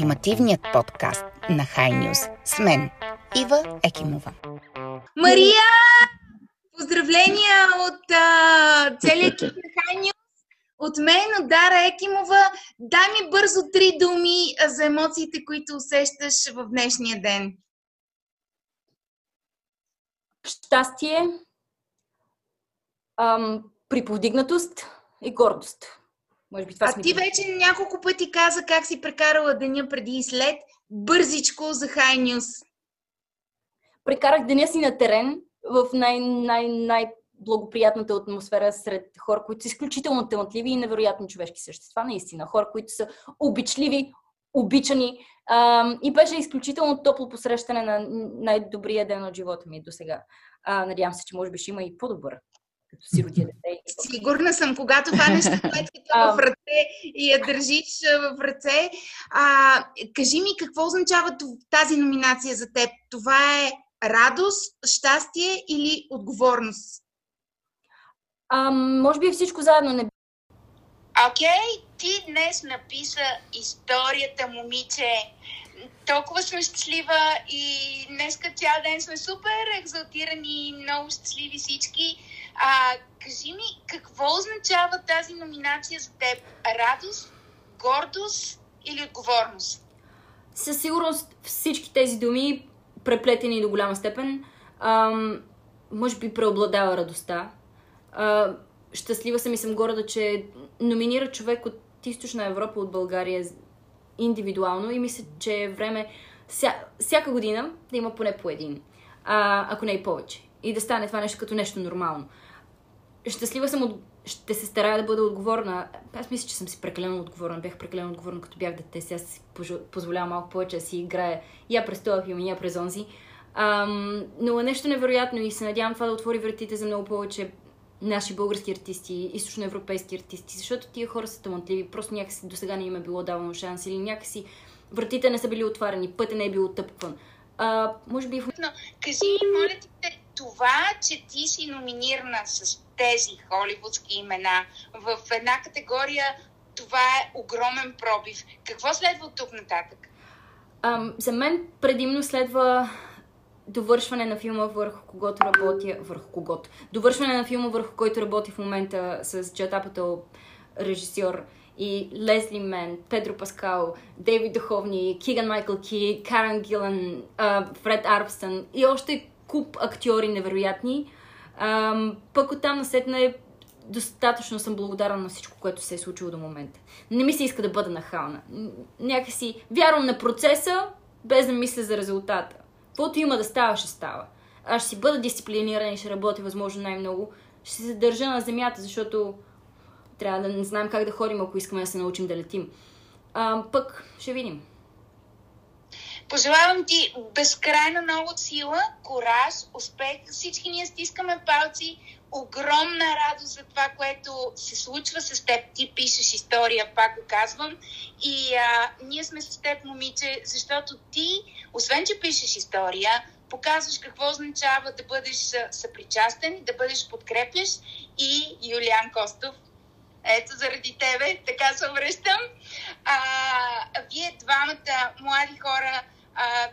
ултимативният подкаст на High News с мен, Ива Екимова. Мария! Поздравления от а, целият екип на High News, от мен, от Дара Екимова. Дай ми бързо три думи за емоциите, които усещаш в днешния ден. Щастие, ам, приповдигнатост и гордост. Може би това а ти вече няколко пъти каза как си прекарала деня преди и след. Бързичко за High News. Прекарах деня си на терен в най- най- най- благоприятната атмосфера сред хора, които са изключително талантливи и невероятни човешки същества, наистина. Хора, които са обичливи, обичани. А, и беше изключително топло посрещане на най-добрия ден от живота ми до сега. надявам се, че може би ще има и по-добър като си родя дете. Сигурна съм, когато хванеш таблетката в ръце и я държиш в ръце. А, кажи ми, какво означава тази номинация за теб? Това е радост, щастие или отговорност? А, може би е всичко заедно. Не... Окей, okay, ти днес написа историята, момиче. Толкова сме щастлива и днеска цял ден сме супер екзалтирани, много щастливи всички. А, кажи ми, какво означава тази номинация за теб? Радост, гордост или отговорност? Със сигурност всички тези думи, преплетени до голяма степен, ам, може би преобладава радостта. А, щастлива съм и съм горда, че номинира човек от източна Европа, от България индивидуално и мисля, че е време ся, всяка година да има поне по един, а, ако не и повече. И да стане това нещо като нещо нормално щастлива съм от... Ще се старая да бъда отговорна. Аз мисля, че съм си прекалено отговорна. Бях прекалено отговорна, като бях дете. Сега си позволявам малко повече да си играя я през този филм, я през онзи. Ам, но е нещо невероятно и се надявам това да отвори вратите за много повече наши български артисти, източноевропейски артисти, защото тия хора са талантливи, просто някакси до сега не им е било давано шанс или някакси вратите не са били отварени, пътя не е бил тъпкван. А, може би... Но, кажи, моля ти, това, че ти си номинирана с тези холивудски имена в една категория, това е огромен пробив. Какво следва от тук нататък? Ам, за мен предимно следва довършване на филма върху когото работя, върху когото. Довършване на филма върху който работи в момента с Джатапато режисьор и Лесли Мен, Педро Паскал, Дейвид Духовни, Киган Майкъл Ки, Карен Гилан, Фред Арпстън и още куп актьори невероятни. Ам, пък оттам насетне достатъчно съм благодарна на всичко, което се е случило до момента. Не ми се иска да бъда нахална. Някакси вярвам на процеса, без да мисля за резултата. Каквото има да става, ще става. Аз ще си бъда дисциплинирана и ще работя възможно най-много. Ще се държа на земята, защото трябва да не знаем как да ходим, ако искаме да се научим да летим. А, пък ще видим. Пожелавам ти безкрайно много сила, кораж, успех. Всички ние стискаме палци. Огромна радост за това, което се случва с теб. Ти пишеш история, пак го казвам. И а, ние сме с теб, момиче, защото ти, освен че пишеш история, показваш какво означава да бъдеш съпричастен, да бъдеш подкрепящ и Юлиан Костов. Ето заради тебе, така се връщам. А, вие двамата млади хора а,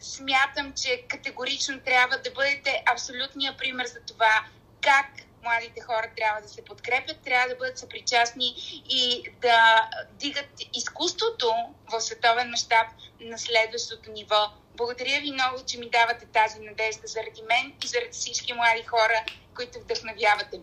смятам, че категорично трябва да бъдете абсолютния пример за това как младите хора трябва да се подкрепят, трябва да бъдат съпричастни и да дигат изкуството в световен мащаб на следващото ниво. Благодаря ви много, че ми давате тази надежда заради мен и заради всички млади хора, които вдъхновявате.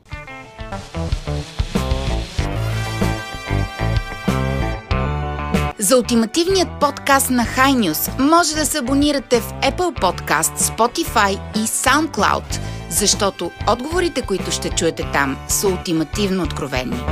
За ултимативният подкаст на High може да се абонирате в Apple Podcast, Spotify и SoundCloud, защото отговорите, които ще чуете там, са ултимативно откровени.